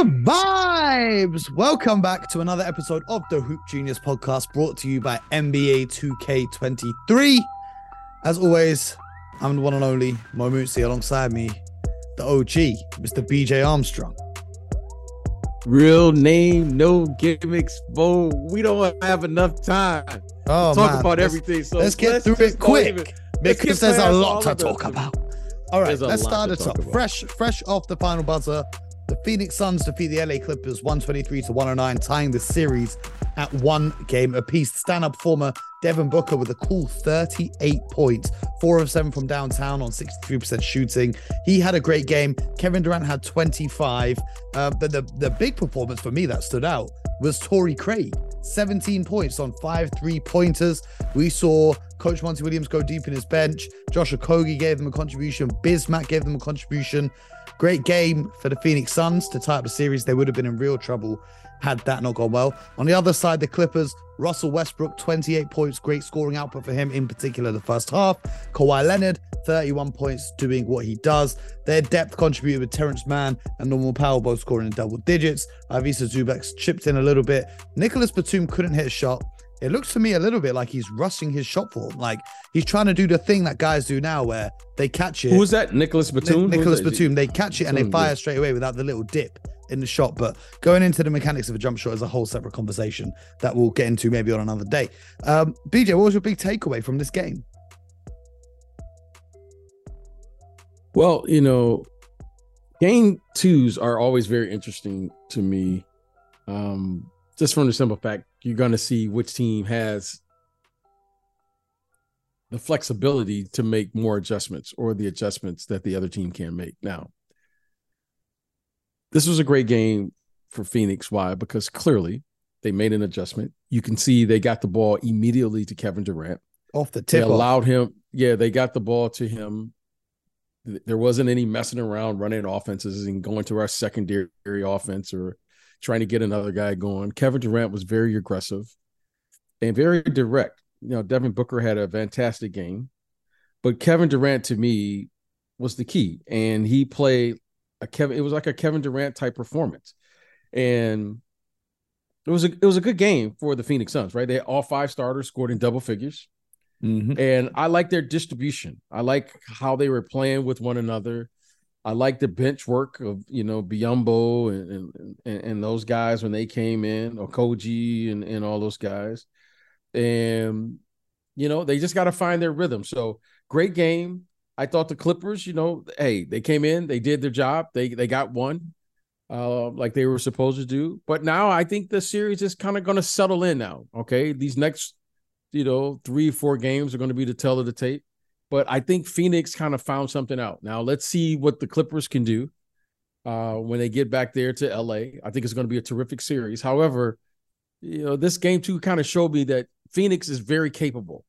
Good vibes! Welcome back to another episode of the Hoop Genius podcast brought to you by NBA 2K23. As always, I'm the one and only Mo Mootsie alongside me, the OG, Mr. BJ Armstrong. Real name, no gimmicks, Bo. We don't have enough time Oh, to talk man. about let's, everything. So let's get through it quick even- because there's a lot to talk about. All right, let's start it talk Fresh, fresh off the final buzzer. The Phoenix Suns defeat the LA Clippers 123 to 109, tying the series at one game apiece. Stand up former Devin Booker with a cool 38 points, four of seven from downtown on 63% shooting. He had a great game. Kevin Durant had 25. Uh, but the, the big performance for me that stood out was Torrey Craig, 17 points on five three pointers. We saw Coach Monty Williams go deep in his bench. Josh Okogie gave them a contribution. Bismack gave them a contribution. Great game for the Phoenix Suns to tie up the series. They would have been in real trouble had that not gone well. On the other side, the Clippers, Russell Westbrook, 28 points, great scoring output for him, in particular the first half. Kawhi Leonard, 31 points, doing what he does. Their depth contributed with Terance Mann and Norman Powell both scoring in double digits. Ivica Zubac chipped in a little bit. Nicolas Batum couldn't hit a shot. It looks to me a little bit like he's rushing his shot form. Like he's trying to do the thing that guys do now where they catch it. Who was that? Nicolas Ni- Batum. Nicolas? Batum. They catch it and they fire yeah. straight away without the little dip in the shot. But going into the mechanics of a jump shot is a whole separate conversation that we'll get into maybe on another day. Um, BJ, what was your big takeaway from this game? Well, you know, game twos are always very interesting to me. Um, just from the simple fact you're going to see which team has the flexibility to make more adjustments or the adjustments that the other team can make. Now, this was a great game for Phoenix. Why? Because clearly they made an adjustment. You can see they got the ball immediately to Kevin Durant. Off the They tip. off. allowed him. Yeah, they got the ball to him. There wasn't any messing around running offenses and going to our secondary offense or trying to get another guy going. Kevin Durant was very aggressive and very direct. You know, Devin Booker had a fantastic game, but Kevin Durant to me was the key, and he played a Kevin. It was like a Kevin Durant type performance, and it was a it was a good game for the Phoenix Suns. Right, they all five starters scored in double figures. Mhm. And I like their distribution. I like how they were playing with one another. I like the bench work of you know Biyombo and and, and, and those guys when they came in, or Koji and, and all those guys. And you know, they just got to find their rhythm. So great game. I thought the Clippers, you know, hey, they came in, they did their job, they they got one, uh, like they were supposed to do. But now I think the series is kind of going to settle in now. Okay, these next, you know, three four games are going to be the tell of the tape. But I think Phoenix kind of found something out. Now let's see what the Clippers can do uh, when they get back there to LA. I think it's going to be a terrific series. However, you know, this game too kind of showed me that Phoenix is very capable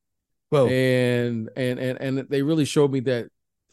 Well, and and and and they really showed me that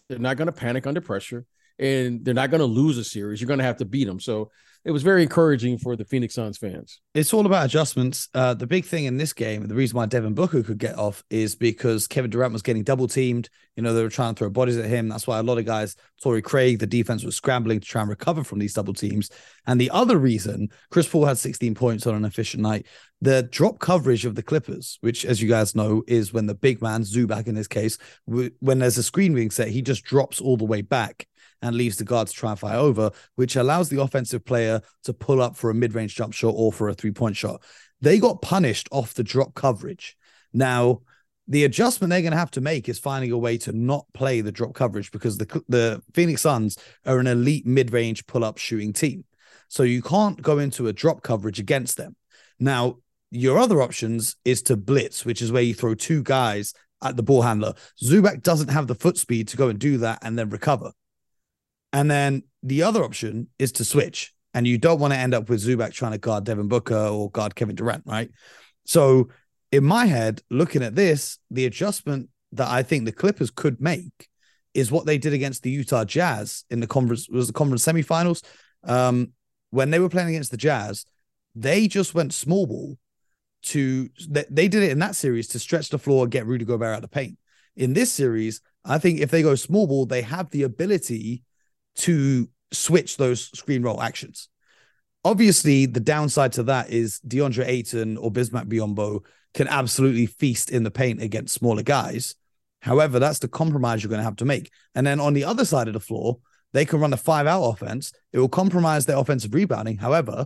they're not going to panic under pressure and they're not going to lose a series. You're going to have to beat them. So it was very encouraging for the Phoenix Suns fans. it's all about adjustments. Uh, the big thing in this game, the reason why Devin Booker could get off is because Kevin Durant was getting double teamed. You know, they were trying to throw bodies at him. That's why a lot of guys, Torrey Craig, the defense was scrambling to try and recover from these double teams. And the other reason, Chris Paul had 16 points on an efficient night. The drop coverage of the Clippers, which, as you guys know, is when the big man, Zubac in this case, when there's a screen being set, he just drops all the way back and leaves the guard to try and fire over, which allows the offensive player to pull up for a mid range jump shot or for a three point shot. They got punished off the drop coverage. Now, the adjustment they're going to have to make is finding a way to not play the drop coverage because the the Phoenix Suns are an elite mid range pull up shooting team. So you can't go into a drop coverage against them. Now, your other options is to blitz, which is where you throw two guys at the ball handler. Zubac doesn't have the foot speed to go and do that and then recover. And then the other option is to switch. And you don't want to end up with Zubac trying to guard Devin Booker or guard Kevin Durant, right? So in my head, looking at this, the adjustment that I think the Clippers could make is what they did against the Utah Jazz in the conference was the conference semifinals. Um, when they were playing against the Jazz, they just went small ball to they, they did it in that series to stretch the floor and get Rudy Gobert out of the paint. In this series, I think if they go small ball, they have the ability to switch those screen roll actions. Obviously, the downside to that is DeAndre Ayton or Bismack Biyombo can absolutely feast in the paint against smaller guys. However, that's the compromise you're going to have to make. And then on the other side of the floor, they can run a five out offense. It will compromise their offensive rebounding. However,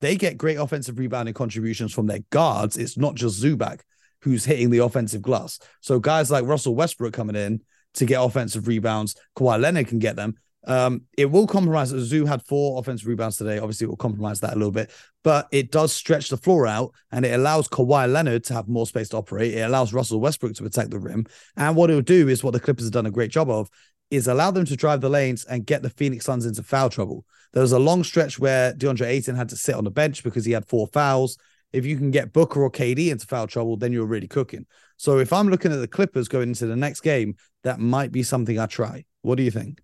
they get great offensive rebounding contributions from their guards. It's not just Zubac who's hitting the offensive glass. So guys like Russell Westbrook coming in to get offensive rebounds, Kawhi Leonard can get them. Um, it will compromise. Zoo had four offensive rebounds today. Obviously, it will compromise that a little bit, but it does stretch the floor out and it allows Kawhi Leonard to have more space to operate. It allows Russell Westbrook to protect the rim. And what it will do is what the Clippers have done a great job of is allow them to drive the lanes and get the Phoenix Suns into foul trouble. There was a long stretch where DeAndre Ayton had to sit on the bench because he had four fouls. If you can get Booker or KD into foul trouble, then you're really cooking. So if I'm looking at the Clippers going into the next game, that might be something I try. What do you think?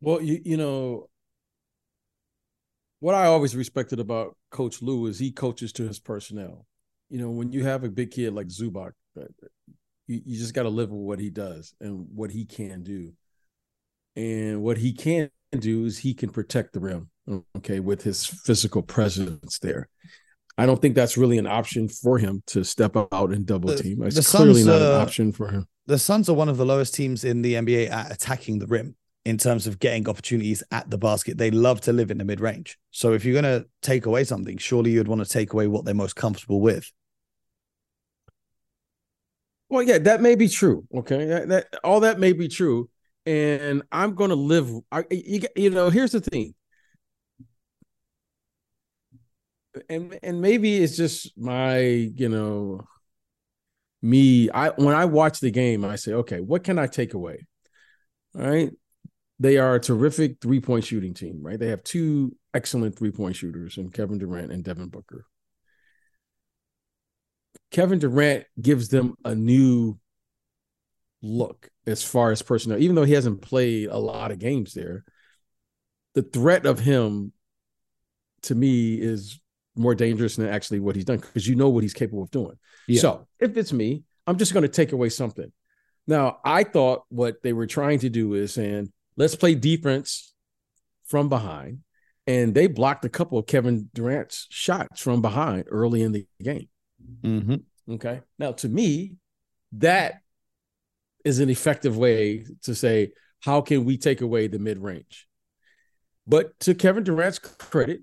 Well, you you know what I always respected about Coach Lue is he coaches to his personnel. You know, when you have a big kid like Zubac, uh, you, you just got to live with what he does and what he can do. And what he can do is he can protect the rim, okay, with his physical presence there. I don't think that's really an option for him to step out and double team. It's clearly Suns, not an uh, option for him. The Suns are one of the lowest teams in the NBA at attacking the rim in terms of getting opportunities at the basket. They love to live in the mid range. So if you're going to take away something, surely you'd want to take away what they're most comfortable with. Well, yeah, that may be true. Okay, that, that all that may be true, and I'm going to live. I, you, you know, here's the thing, and and maybe it's just my, you know, me. I when I watch the game, I say, okay, what can I take away? All right, they are a terrific three point shooting team, right? They have two excellent three point shooters in Kevin Durant and Devin Booker. Kevin Durant gives them a new look as far as personnel, even though he hasn't played a lot of games there. The threat of him to me is more dangerous than actually what he's done because you know what he's capable of doing. Yeah. So if it's me, I'm just going to take away something. Now, I thought what they were trying to do is saying, let's play defense from behind. And they blocked a couple of Kevin Durant's shots from behind early in the game. Mm-hmm. Okay. Now, to me, that is an effective way to say, how can we take away the mid range? But to Kevin Durant's credit,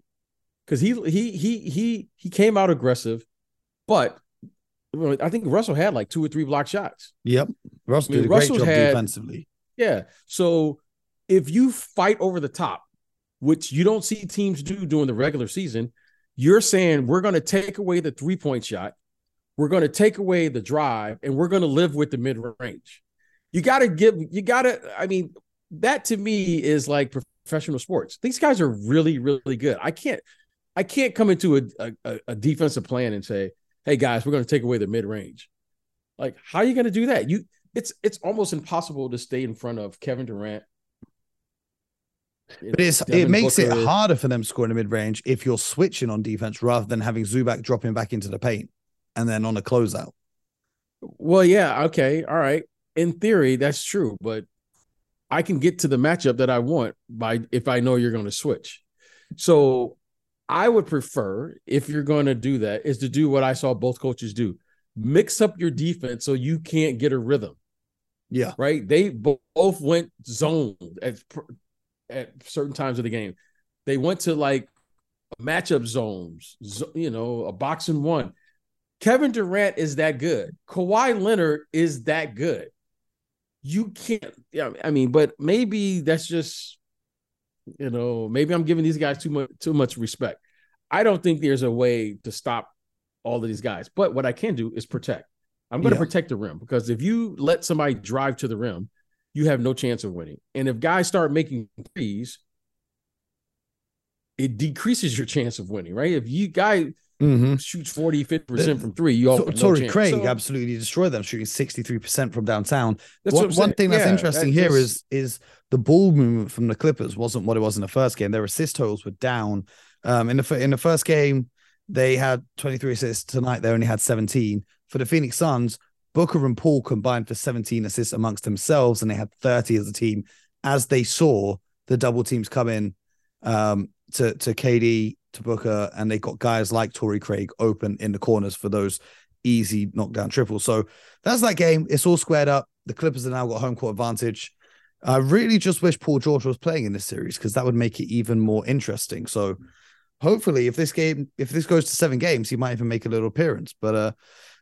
because he he he he he came out aggressive, but I think Russell had like two or three block shots. Yep, Russell I mean, did a great job had, defensively. Yeah, so if you fight over the top, which you don't see teams do during the regular season, you're saying we're going to take away the three point shot, we're going to take away the drive, and we're going to live with the mid range. You got to give, you got to, I mean, that to me is like professional sports. These guys are really, really good. I can't, I can't come into a, a, a defensive plan and say, hey guys, we're going to take away the mid range. Like, how are you going to do that? You, it's it's almost impossible to stay in front of Kevin Durant but it's Devin it makes Booker. it harder for them to score in the mid range if you're switching on defense rather than having Zubac dropping back into the paint and then on a closeout. Well, yeah, okay, all right. In theory, that's true, but I can get to the matchup that I want by if I know you're going to switch. So I would prefer, if you're going to do that, is to do what I saw both coaches do: mix up your defense so you can't get a rhythm. Yeah, right. They both went zoned at at certain times of the game. They went to like matchup zones, you know, a box and one. Kevin Durant is that good. Kawhi Leonard is that good. You can't, yeah, I mean, but maybe that's just, you know, maybe I'm giving these guys too much too much respect. I don't think there's a way to stop all of these guys. But what I can do is protect. I'm going to yeah. protect the rim because if you let somebody drive to the rim, you have no chance of winning. And if guys start making threes, it decreases your chance of winning, right? If you guy mm-hmm. shoots 40, 50% from three, you all so, Torrey no Craig so, absolutely destroyed them, shooting 63% from downtown. One, one thing that's yeah, interesting that here just... is is the ball movement from the Clippers wasn't what it was in the first game. Their assist totals were down. Um, in the in the first game, they had 23 assists. Tonight, they only had 17. For the Phoenix Suns, Booker and Paul combined for 17 assists amongst themselves, and they had 30 as a team as they saw the double teams come in um, to to KD to Booker, and they got guys like Torrey Craig open in the corners for those easy knockdown triples. So that's that game. It's all squared up. The Clippers have now got home court advantage. I really just wish Paul George was playing in this series because that would make it even more interesting. So hopefully, if this game, if this goes to seven games, he might even make a little appearance. But uh,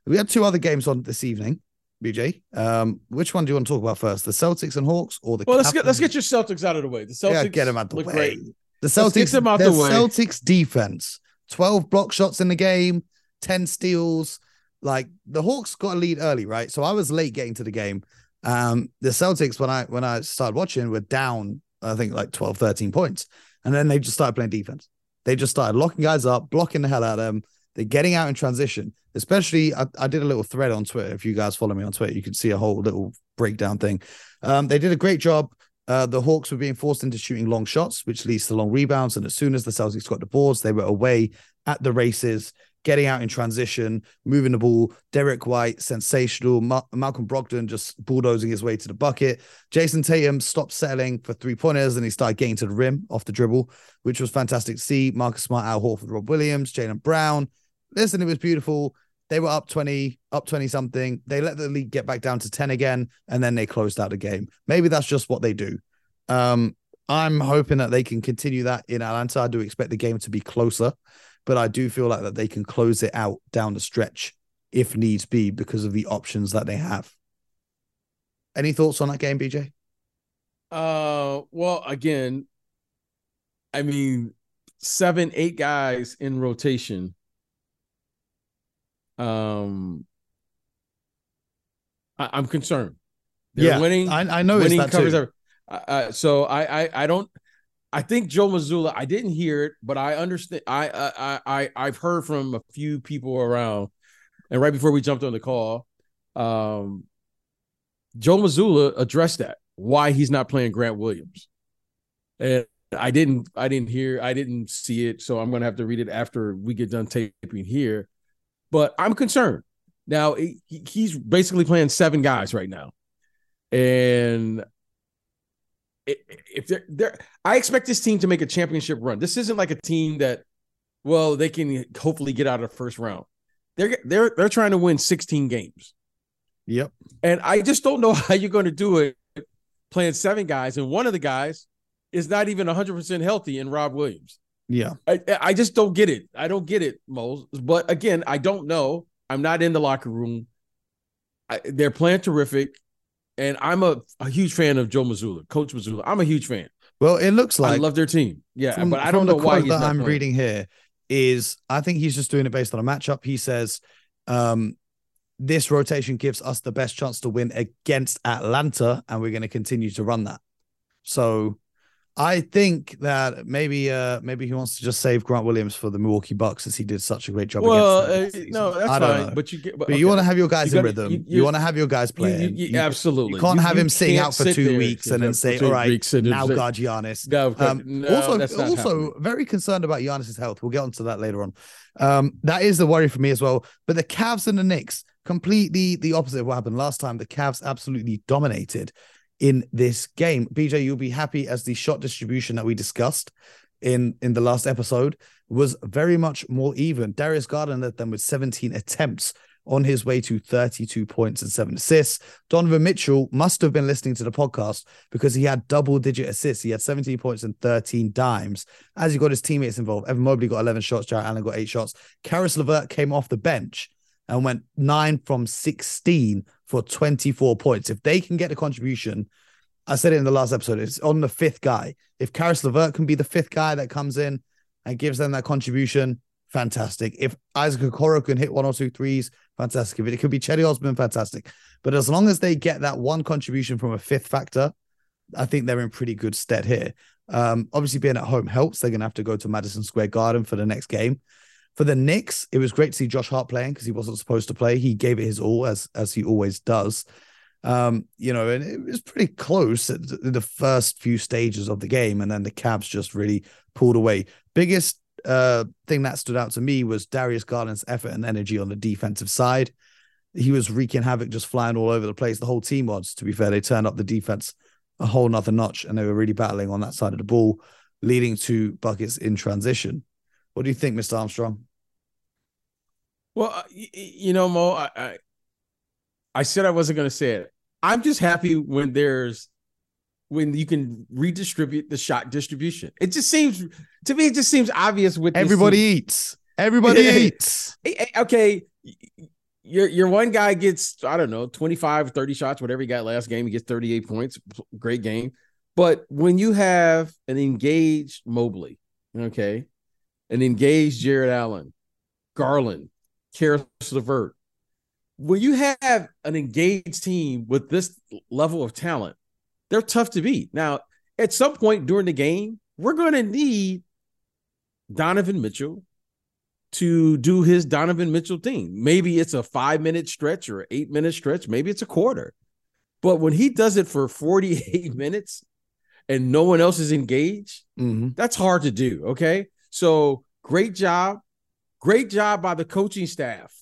we had two other games on this evening. BJ, um, which one do you want to talk about first? The Celtics and Hawks, or the well? Let's get let's get your Celtics out of the way. The Celtics, yeah, get them out the way. Great. The Celtics, them out the, the way. Celtics defense, twelve block shots in the game, ten steals. Like the Hawks got a lead early, right? So I was late getting to the game. Um, the Celtics, when I when I started watching, were down, I think like 12, 13 points. And then they just started playing defense. They just started locking guys up, blocking the hell out of them. They're getting out in transition. Especially, I, I did a little thread on Twitter. If you guys follow me on Twitter, you can see a whole little breakdown thing. Um, they did a great job. Uh, the Hawks were being forced into shooting long shots, which leads to long rebounds. And as soon as the Celtics got the boards, they were away at the races getting out in transition, moving the ball. Derrick White, sensational. Ma- Malcolm Brogdon just bulldozing his way to the bucket. Jayson Tatum stopped settling for three pointers and he started getting to the rim off the dribble, which was fantastic to see. Marcus Smart, Al Horford, Rob Williams, Jaylen Brown. Listen, it was beautiful. They were up 20, up 20 something. They let the league get back down to 10 again, and then they closed out the game. Maybe that's just what they do. Um, I'm hoping that they can continue that in Atlanta. I do expect the game to be closer but I do feel like that they can close it out down the stretch if needs be because of the options that they have. Any thoughts on that game, BJ? Uh, well, again, I mean, seven, eight guys in rotation. Um, I, am concerned. They're yeah, winning. I, I know winning covers. Too. Uh, so I, I, I don't. I think Joe Mazzulla. I didn't hear it, but I understand. I I I I've heard from a few people around, and right before we jumped on the call, um, Joe Mazzulla addressed that why he's not playing Grant Williams, and I didn't I didn't hear I didn't see it, so I'm gonna have to read it after we get done taping here. But I'm concerned. Now he's basically playing seven guys right now, and if they're, they're I expect this team to make a championship run. This isn't like a team that, well, they can hopefully get out of the first round. They're they're they're trying to win 16 games. Yep. And I just don't know how you're going to do it playing seven guys, and one of the guys is not even 100 percent healthy in Rob Williams. Yeah. I, I just don't get it. I don't get it, Mose. But again, I don't know. I'm not in the locker room. I, they're playing terrific and I'm a, a huge fan of Joe Mazzulla, Coach Mazzulla. I'm a huge fan. Well, it looks like I love their team. Yeah, from, but I don't know why that I'm playing. reading here is I think he's just doing it based on a matchup. He says, um, "This rotation gives us the best chance to win against Atlanta, and we're going to continue to run that." So I think that maybe uh maybe he wants to just save Grant Williams for the Milwaukee Bucks as he did such a great job. Well, uh, no, that's I fine. Know. But you get, but, but okay. you want to have your guys you in rhythm. You, you, want to have your guys playing. You, absolutely. You can't have him sitting out for two weeks and then say, "All right, now guard Giannis." No, um, no, also, also happening. very concerned about Giannis's health. We'll get onto that later on. Um, that is the worry for me as well. But the Cavs and the Knicks completely the opposite of what happened last time. The Cavs absolutely dominated in this game. BJ, you'll be happy as the shot distribution that we discussed in in the last episode was very much more even. Darius Garland led them with 17 attempts on his way to 32 points and seven assists. Donovan Mitchell must have been listening to the podcast because he had double digit assists. He had 17 points and 13 dimes as he got his teammates involved. Evan Mobley got 11 shots. Jarrett Allen got eight shots. Caris LeVert came off the bench and went nine from 16 for 24 points. If they can get a contribution, I said it in the last episode, it's on the fifth guy. If Caris LeVert can be the fifth guy that comes in and gives them that contribution, fantastic. If Isaac Okoro can hit one or two threes, fantastic. If it could be Cedi Osman, fantastic. But as long as they get that one contribution from a fifth factor, I think they're in pretty good stead here. Um, obviously, being at home helps. They're going to have to go to Madison Square Garden for the next game. For the Knicks, it was great to see Josh Hart playing because he wasn't supposed to play. He gave it his all as as he always does. Um, you know, and it was pretty close at the first few stages of the game, and then the Cavs just really pulled away. Biggest uh, thing that stood out to me was Darius Garland's effort and energy on the defensive side. He was wreaking havoc, just flying all over the place. The whole team was, to be fair, they turned up the defense a whole nother notch, and they were really battling on that side of the ball. leading to buckets in transition. What do you think, Mr. Armstrong? Well, uh, you know, Mo, I, I, I said I wasn't going to say it. I'm just happy when there's when you can redistribute the shot distribution. It just seems to me, it just seems obvious with everybody eats. Everybody eats. Okay, your your one guy gets I don't know 25 30 shots whatever he got last game he gets 38 points great game but when you have an engaged Mobley okay an engage Jarrett Allen Garland Caris LeVert when you have an engaged team with this level of talent they're tough to beat now at some point during the game we're going to need Donovan Mitchell to do his Donovan Mitchell thing. Maybe it's a five minute stretch or eight minute stretch. Maybe it's a quarter. But when he does it for 48 minutes and no one else is engaged, mm-hmm. that's hard to do. Okay. So great job. Great job by the coaching staff.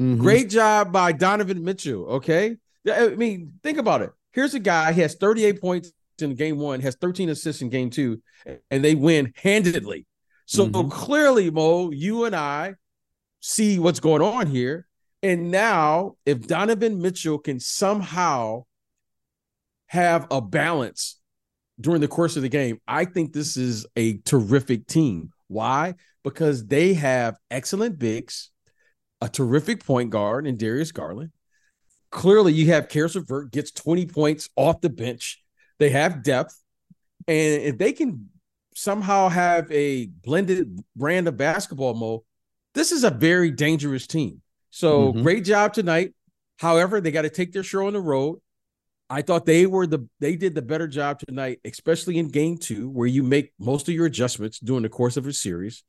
Mm-hmm. Great job by Donovan Mitchell. Okay. I mean, think about it. Here's a guy, he has 38 points in game one, has 13 assists in game two, and they win handedly. So mm-hmm. clearly, Mo, you and I see what's going on here. And now, if Donovan Mitchell can somehow have a balance during the course of the game, I think this is a terrific team. Why? Because they have excellent bigs, a terrific point guard in Darius Garland. Clearly, you have Caris LeVert gets 20 points off the bench. They have depth. And if they can somehow have a blended brand of basketball mode, this is a very dangerous team. So mm-hmm. great job tonight. However, they got to take their show on the road. I thought they were the they did the better job tonight, especially in game two, where you make most of your adjustments during the course of a series.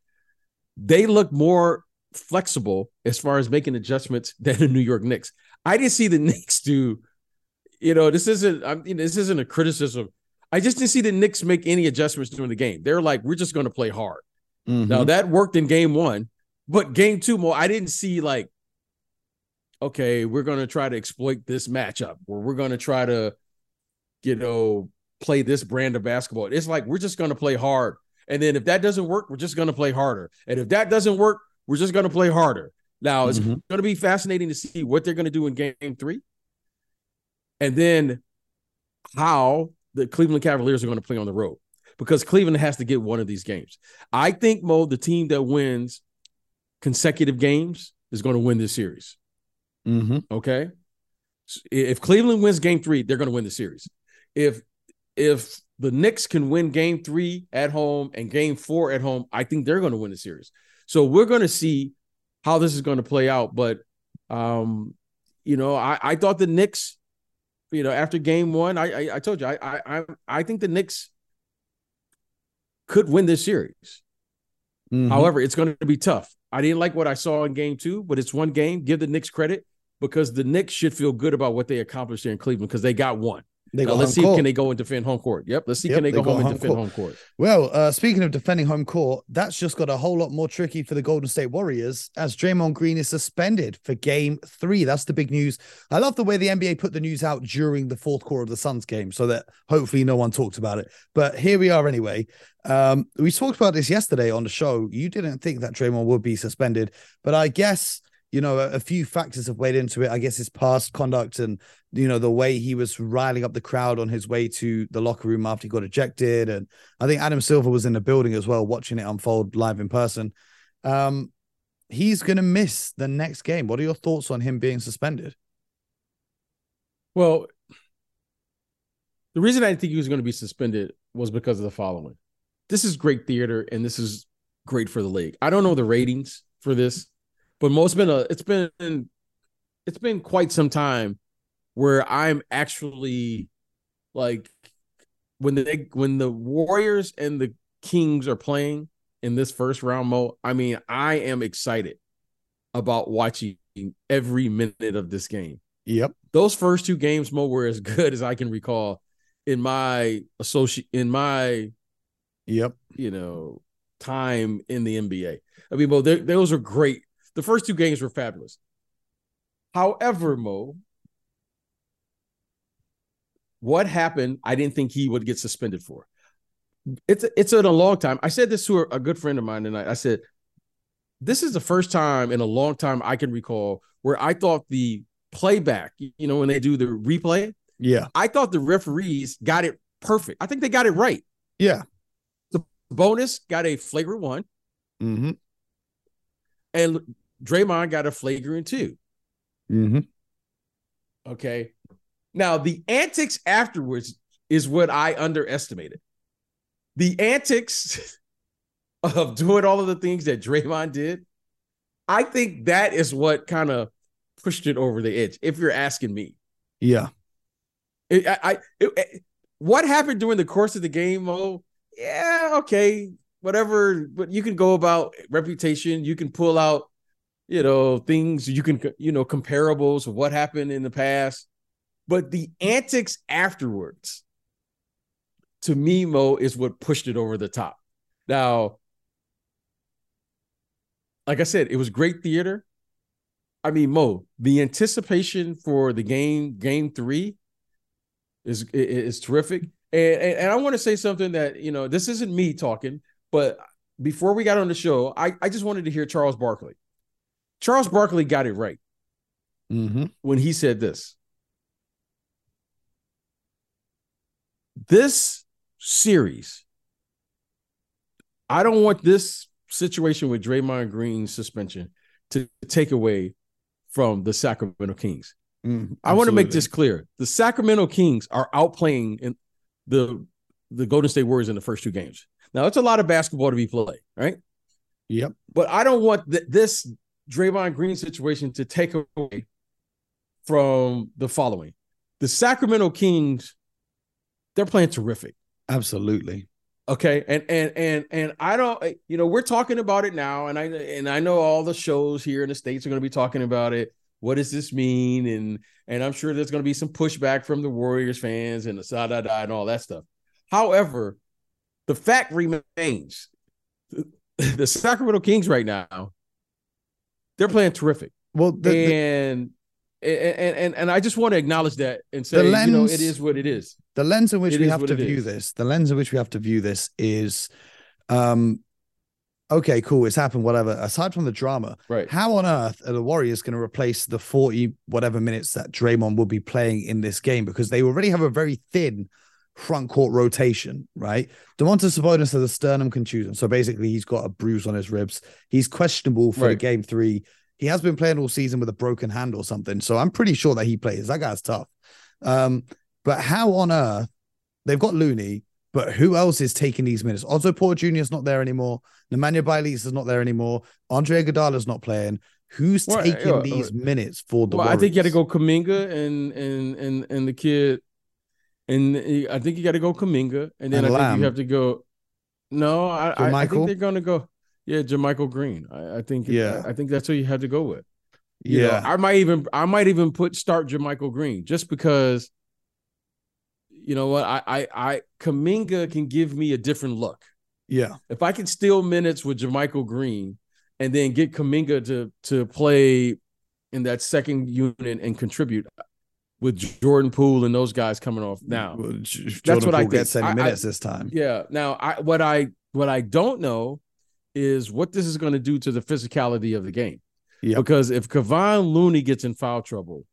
They look more flexible as far as making adjustments than the New York Knicks. I didn't see the Knicks do, you know, this isn't I'm, you know, this isn't a criticism I just didn't see the Knicks make any adjustments during the game. They're like, we're just going to play hard. Mm-hmm. Now that worked in game one, but game two, more I didn't see like, okay, we're going to try to exploit this matchup, or we're going to try to, you know, play this brand of basketball. It's like we're just going to play hard, and then if that doesn't work, we're just going to play harder, and if that doesn't work, we're just going to play harder. Now it's mm-hmm. going to be fascinating to see what they're going to do in game three, and then how the Cleveland Cavaliers are going to play on the road because Cleveland has to get one of these games. I think Mo, the team that wins consecutive games is going to win this series. Mm-hmm. Okay, if Cleveland wins Game Three, they're going to win the series. If if the Knicks can win Game Three at home and Game Four at home, I think they're going to win the series. So we're going to see how this is going to play out. But um, you know, I, I thought the Knicks you know, after game one, I I, I told you I I I think the Knicks could win this series. Mm-hmm. However, it's going to be tough. I didn't like what I saw in game two, but it's one game. Give the Knicks credit because the Knicks should feel good about what they accomplished here in Cleveland because they got one. They let's see court. can they go and defend home court. Yep, let's see yep, can they, they go, home, home and defend court. home court. Well, uh, speaking of defending home court, that's just got a whole lot more tricky for the Golden State Warriors as Draymond Green is suspended for Game Three. That's the big news. I love the way the NBA put the news out during the fourth quarter of the Suns game, so that hopefully no one talked about it. But here we are anyway. Um, we talked about this yesterday on the show. You didn't think that Draymond would be suspended, but I guess you know, a, a, few factors have weighed into it. I guess his past conduct and, you know, the way he was riling up the crowd on his way to the locker room after he got ejected. And I think Adam Silver was in the building as well, watching it unfold live in person. Um, he's going to miss the next game. What are your thoughts on him being suspended? Well, the reason I think he was going to be suspended was because of the following. This is great theater and this is great for the league. I don't know the ratings for this but most been a it's been it's been quite some time where I'm actually like when the when the Warriors and the Kings are playing in this first round mode, I mean, I am excited about watching every minute of this game. Yep. Those first two games, Mo, were as good as I can recall in my associate in my yep, you know, time in the NBA. I mean, Mo, those are great the first two games were fabulous. However, Mo, what happened? I didn't think he would get suspended for. it's it's in a long time. I said this to a, a good friend of mine tonight. I said, this is the first time in a long time I can recall where I thought the playback, you know, when they do the replay, Yeah. I thought the referees got it perfect. I think they got it right. Yeah. The bonus got a flagrant one, Mm-hmm. and Draymond got a flagrant two. Mm-hmm. Okay. Now the antics afterwards is what I underestimated. The antics of doing all of the things that Draymond did, I think that is what kind of pushed it over the edge. If you're asking me, Yeah. It- I, I it- it- what happened during the course of the game, Oh, Yeah, okay, whatever. But you can go about reputation. You can pull out, you know, things. You can, you know, comparables of what happened in the past. But the antics afterwards, to me, Mo, is what pushed it over the top. Now, like I said, it was great theater. I mean, Mo, the anticipation for the game, game three, is is terrific. And, and and I want to say something that you know, this isn't me talking, but before we got on the show, I, I just wanted to hear Charles Barkley. Charles Barkley got it right Mm-hmm. when he said this. This series, I don't want this situation with Draymond Green's suspension to take away from the Sacramento Kings. Mm, I want to make this clear. The Sacramento Kings are outplaying in the the Golden State Warriors in the first two games. Now it's a lot of basketball to be played, right? Yep. But I don't want th- this Draymond Green situation to take away from the following. The Sacramento Kings, they're playing terrific. Absolutely. Okay. And and and and I don't you know, we're talking about it now, and I and I know all the shows here in the States are going to be talking about it. What does this mean? And and I'm sure there's going to be some pushback from the Warriors fans and the da da da and all that stuff. However, the fact remains the Sacramento Kings right now, they're playing terrific. Well, the, the- and, and and and I just want to acknowledge that and say, The you know, lens- it is what it is. the lens in which It we have to view is. this, the lens in which we have to view this is, um, okay, cool, it's happened, whatever. Aside from the drama, Right. how on earth are the Warriors going to replace the 40 whatever minutes that Draymond will be playing in this game? Because they already have a very thin front court rotation, right? Domantas Sabonis has a sternum contusion. So basically, he's got a bruise on his ribs. He's questionable for Right. game three. He has been playing all season with a broken hand or something. So I'm pretty sure that he plays. That guy's tough. Um, but how on earth they've got Looney, but who else is taking these minutes? Otto Porter Jr. is not there anymore. Nemanja Bjelica is not there anymore. Andre Iguodala's not playing. Who's Well, taking these uh, minutes for the Well, I think you got to go Kuminga and and and and the kid, and I think you got to go Kuminga, and then And I think you have to go. No, I, I, I think they're going to go. Yeah, JaMychal Green. I, I think. Yeah. I, think that's who you have to go with. You know, Yeah. I might even I might even put start JaMychal Green just because. You know what? I I I Kuminga can give me a different look. Yeah. if I can steal minutes with JaMychal Green and then get Kuminga to to play in that second unit and contribute with Jordan Poole and those guys coming off now. Well, That's Jordan what I Poole gets think. any I- I- minutes this time. Yeah. Now I what I what I don't know is what this is going to do to the physicality of the game. Yep. Because if Kevon Looney gets in foul trouble,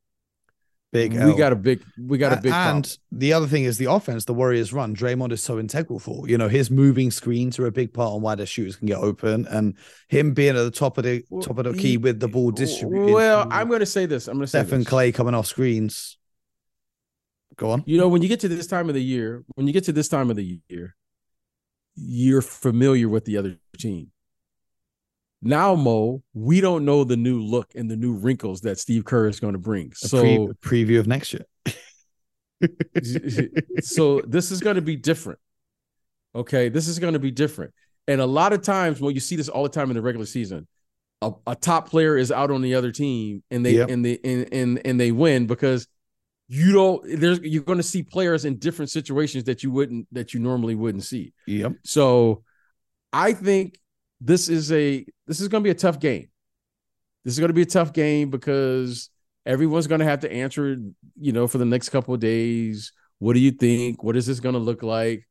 Big we L. got a big we got a big and the other thing is the offense the Warriors run. Draymond is so integral for. You know, his moving screens are a big part on why the shooters can get open, and him being at the top of the top of the he- key with the ball distributed. Well, I'm going to say this. I'm going to say Stephen this. Clay coming off screens. Go on. You know, when you get to this time of the year, when you get to this time of the year, you're familiar with the other team. Now, Mo, we don't know the new look and the new wrinkles that Steve Kerr is going to bring. A So, pre- preview of next year. so this is going to be different. Okay, this is going to be different. And a lot of times, when you see this all the time in the regular season, a, a top player is out on the other team, and they Yep. and they and, and and they win because you don't. There's you're going to see players in different situations that you wouldn't that you normally wouldn't see. Yep. So, I think this is a this is going to be a tough game. This is going to be a tough game because everyone's going to have to answer, you know, for the next couple of days. What do you think? What is this going to look like?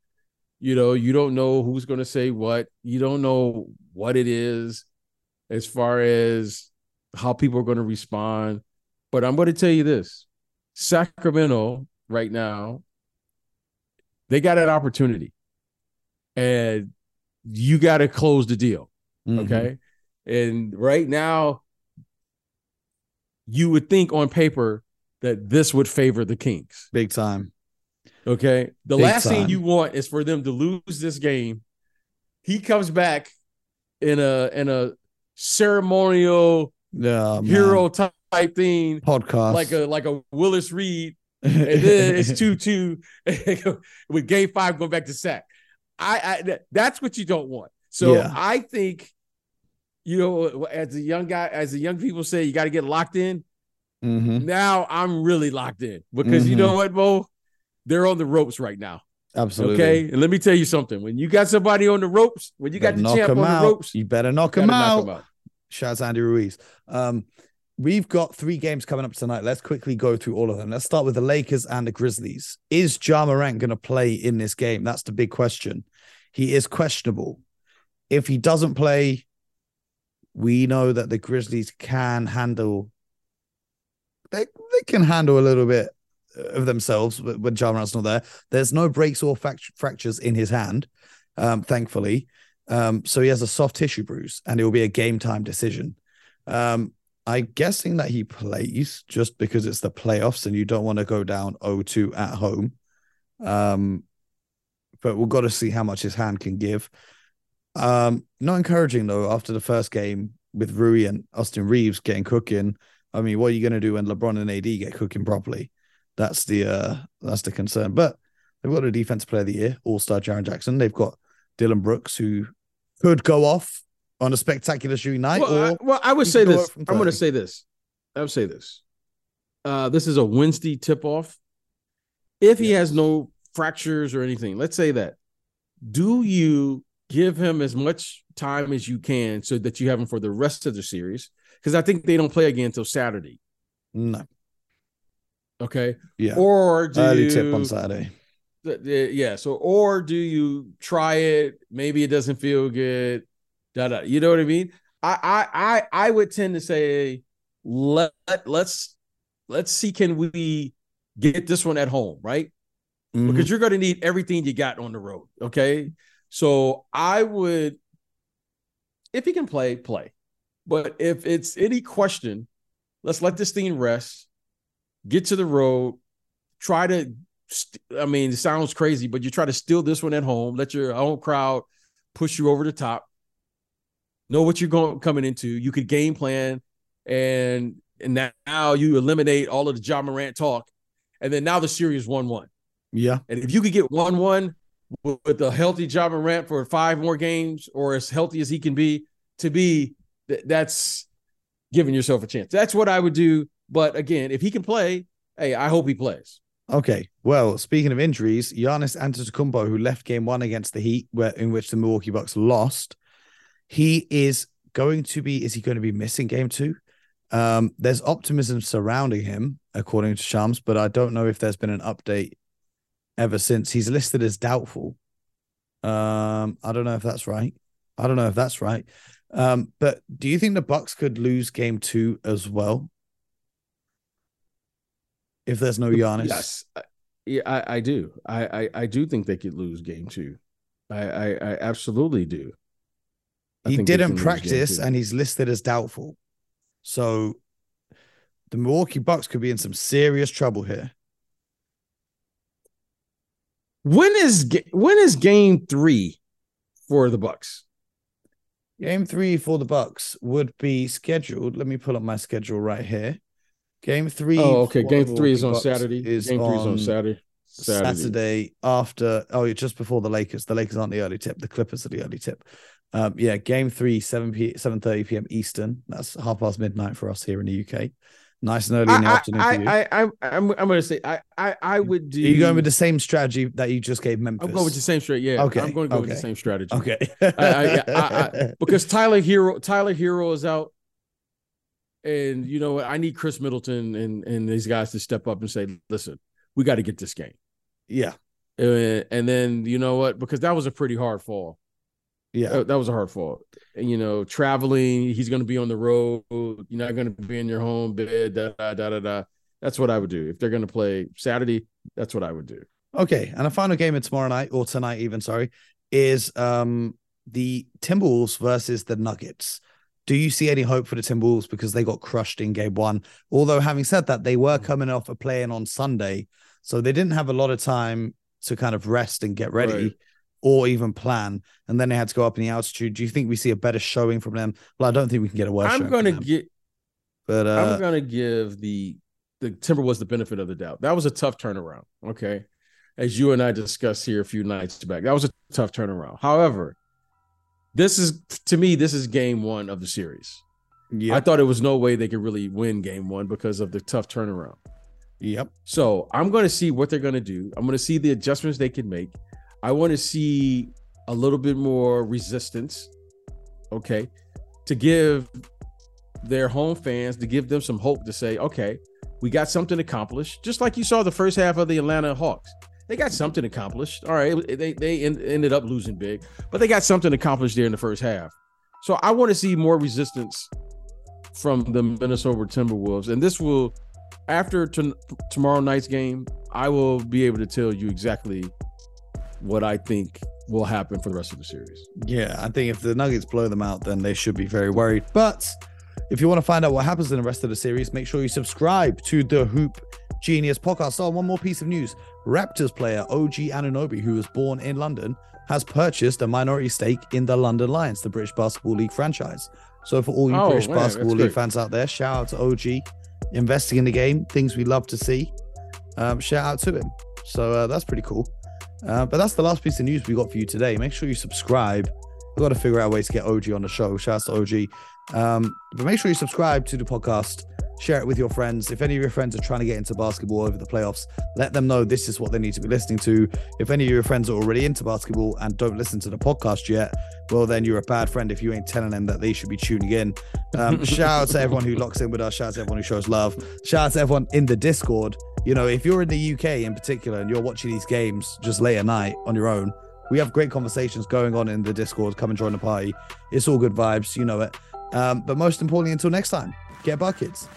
You know, you don't know who's going to say what. You don't know what it is as far as how people are going to respond. But I'm going to tell you this Sacramento right now, they got an opportunity and you got to close the deal. Mm-hmm. Okay. And right now, you would think on paper that this would favor the Kings. Big time. Okay. The Big last time. thing you want is for them to lose this game. He comes back in a in a ceremonial yeah, hero type thing podcast like a like a Willis Reed and then it's two two with game five going back to sack. I, I that's what you don't want. So yeah. I think, you know, as a young guy, as the young people say, you got to get locked in. Mm-hmm. Now I'm really locked in because mm-hmm. you know what, Mo, they're on the ropes right now. Absolutely. Okay. And let me tell you something. When you got somebody on the ropes, when you got the champ on out. the ropes, you better knock, him, out. knock him out. Shout out to Andy Ruiz. Um, We've got three games coming up tonight. Let's quickly go through all of them. Let's start with the Lakers and the Grizzlies. Is Ja Morant going to play in this game? That's the big question. He is questionable. If he doesn't play, we know that the Grizzlies can handle. They they can handle a little bit of themselves when Ja Morant's not there. There's no breaks or fact- fractures in his hand, um, thankfully. Um, so he has a soft tissue bruise, and it will be a game time decision. Um, I'm guessing that he plays just because it's the playoffs and you don't want to go down 0-2 at home. Um, but we've got to see how much his hand can give. Um, not encouraging though after the first game with Rui and Austin Reaves getting cooking. I mean, what are you going to do when LeBron and AD get cooking properly? That's the uh, that's the concern. But they've got a defense player of the year, All Star Jaren Jackson. They've got Dillon Brooks who could go off on a spectacular shooting night? Well, I, well, I would say this. I'm going to say this. I would say this. Uh, this is a Wednesday tip off. If he yes. has no fractures or anything, let's say that. Do you give him as much time as you can so that you have him for the rest of the series? Because I think they don't play again until Saturday. No. Okay. Yeah. Or do early you, tip on Saturday. Yeah. So, or do you try it? Maybe it doesn't feel good da da. You know what I mean? I I I I would tend to say let let's let's see can we get this one at home, right? Mm-hmm. Because you're going to need everything you got on the road. Okay, so I would, if he can play, play. But if it's any question, let's let this thing rest. Get to the road. Try to. I mean, it sounds crazy, but you try to steal this one at home. Let your own crowd push you over the top know what you're going coming into. You could game plan, and and now you eliminate all of the Ja Morant talk, and then now the series one one. Yeah, and if you could get one one with a healthy Ja Morant for five more games, or as healthy as he can be, to be that's giving yourself a chance. That's what I would do. But again, if he can play, hey, I hope he plays. Okay. Well, speaking of injuries, Giannis Antetokounmpo, who left Game One against the Heat, where in which the Milwaukee Bucks lost, he is going to be, is he going to be missing game two? Um, there's optimism surrounding him, according to Shams, but I don't know if there's been an update ever since. He's listed as doubtful. Um, I don't know if that's right. I don't know if that's right. Um, but do you think the Bucks could lose game two as well? If there's no Giannis? Yes. Yeah, I, I do. I, I, I do think they could lose game two. I, I, I absolutely do he didn't practice and he's listed as doubtful. So the Milwaukee Bucks could be in some serious trouble here. When is when is game 3 for the Bucks? Game 3 for the Bucks would be scheduled. Let me pull up my schedule right here. Game 3 Oh, okay. Game 3 is on Saturday. Is game 3 is on Saturday. Saturday. Saturday after oh it's just before the Lakers. The Lakers aren't the early tip. The Clippers are the early tip. Um, yeah, game three, 7 p 7 30 p.m. Eastern. That's half past midnight for us here in the UK. Nice and early in the I, afternoon. I, I, I, I'm, I'm going to say, I, I, I would do. Are you going with the same strategy that you just gave Memphis? I'm going with the same strategy. Yeah. Okay. I'm going to go okay. with the same strategy. Okay. I, I, because Tyler Herro, Tyler Herro is out, and you know I need Khris Middleton and and these guys to step up and say, listen, we got to get this game. Yeah. And then you know what? Because that was a pretty hard fall. Yeah, that, was a hard fall. You know, traveling, he's going to be on the road. You're not going to be in your home bed. Da, da da da da. That's what I would do if they're going to play Saturday. That's what I would do. Okay, and a final game of tomorrow night or tonight, even sorry, is um the Timberwolves versus the Nuggets. Do you see any hope for the Timberwolves because they got crushed in game one? Although, having said that, they were coming off a playing on Sunday, so they didn't have a lot of time to kind of rest and get ready. Right or even plan, and then they had to go up in the altitude. Do you think we see a better showing from them? Well, I don't think we can get a worse. I'm going to get, but uh, I'm going to give the the Timberwolves the benefit of the doubt. That was a tough turnaround. Okay, as you and I discussed here a few nights back, that was a tough turnaround. However, this is to me, this is game one of the series. Yeah, I thought it was no way they could really win game one because of the tough turnaround. Yep. So I'm going to see what they're going to do. I'm going to see the adjustments they can make. I want to see a little bit more resistance, okay, to give their home fans to give them some hope to say, okay, we got something accomplished. Just like you saw the first half of the Atlanta Hawks, they got something accomplished. All right, they they ended up losing big, but they got something accomplished there in the first half. So I want to see more resistance from the Minnesota Timberwolves, and this will after t- tomorrow night's game, I will be able to tell you exactly what I think will happen for the rest of the series. Yeah, I think if the Nuggets blow them out, then they should be very worried. But if you want to find out what happens in the rest of the series, make sure you subscribe to the Hoop Genius podcast. So, one more piece of news Raptors player OG Anunoby, who was born in London, has purchased a minority stake in the London Lions, the British Basketball League franchise. So, for all you oh, British man, Basketball League fans out there, shout out to OG investing in the game, things we love to see. Um, shout out to him. So, uh, that's pretty cool. Uh, but that's the last piece of news we got for you today. Make sure you subscribe. We've got to figure out ways to get OG on the show. Shout out to OG. Um, but make sure you subscribe to the podcast. Share it with your friends. If any of your friends are trying to get into basketball over the playoffs, let them know this is what they need to be listening to. If any of your friends are already into basketball and don't listen to the podcast yet, well, then you're a bad friend if you ain't telling them that they should be tuning in. Um, shout out to everyone who locks in with us. Shout out to everyone who shows love. Shout out to everyone in the Discord you know, if you're in the UK in particular and you're watching these games just late at night on your own, we have great conversations going on in the Discord. Come and join the party. It's all good vibes, you know it. Um, but most importantly, until next time, get buckets.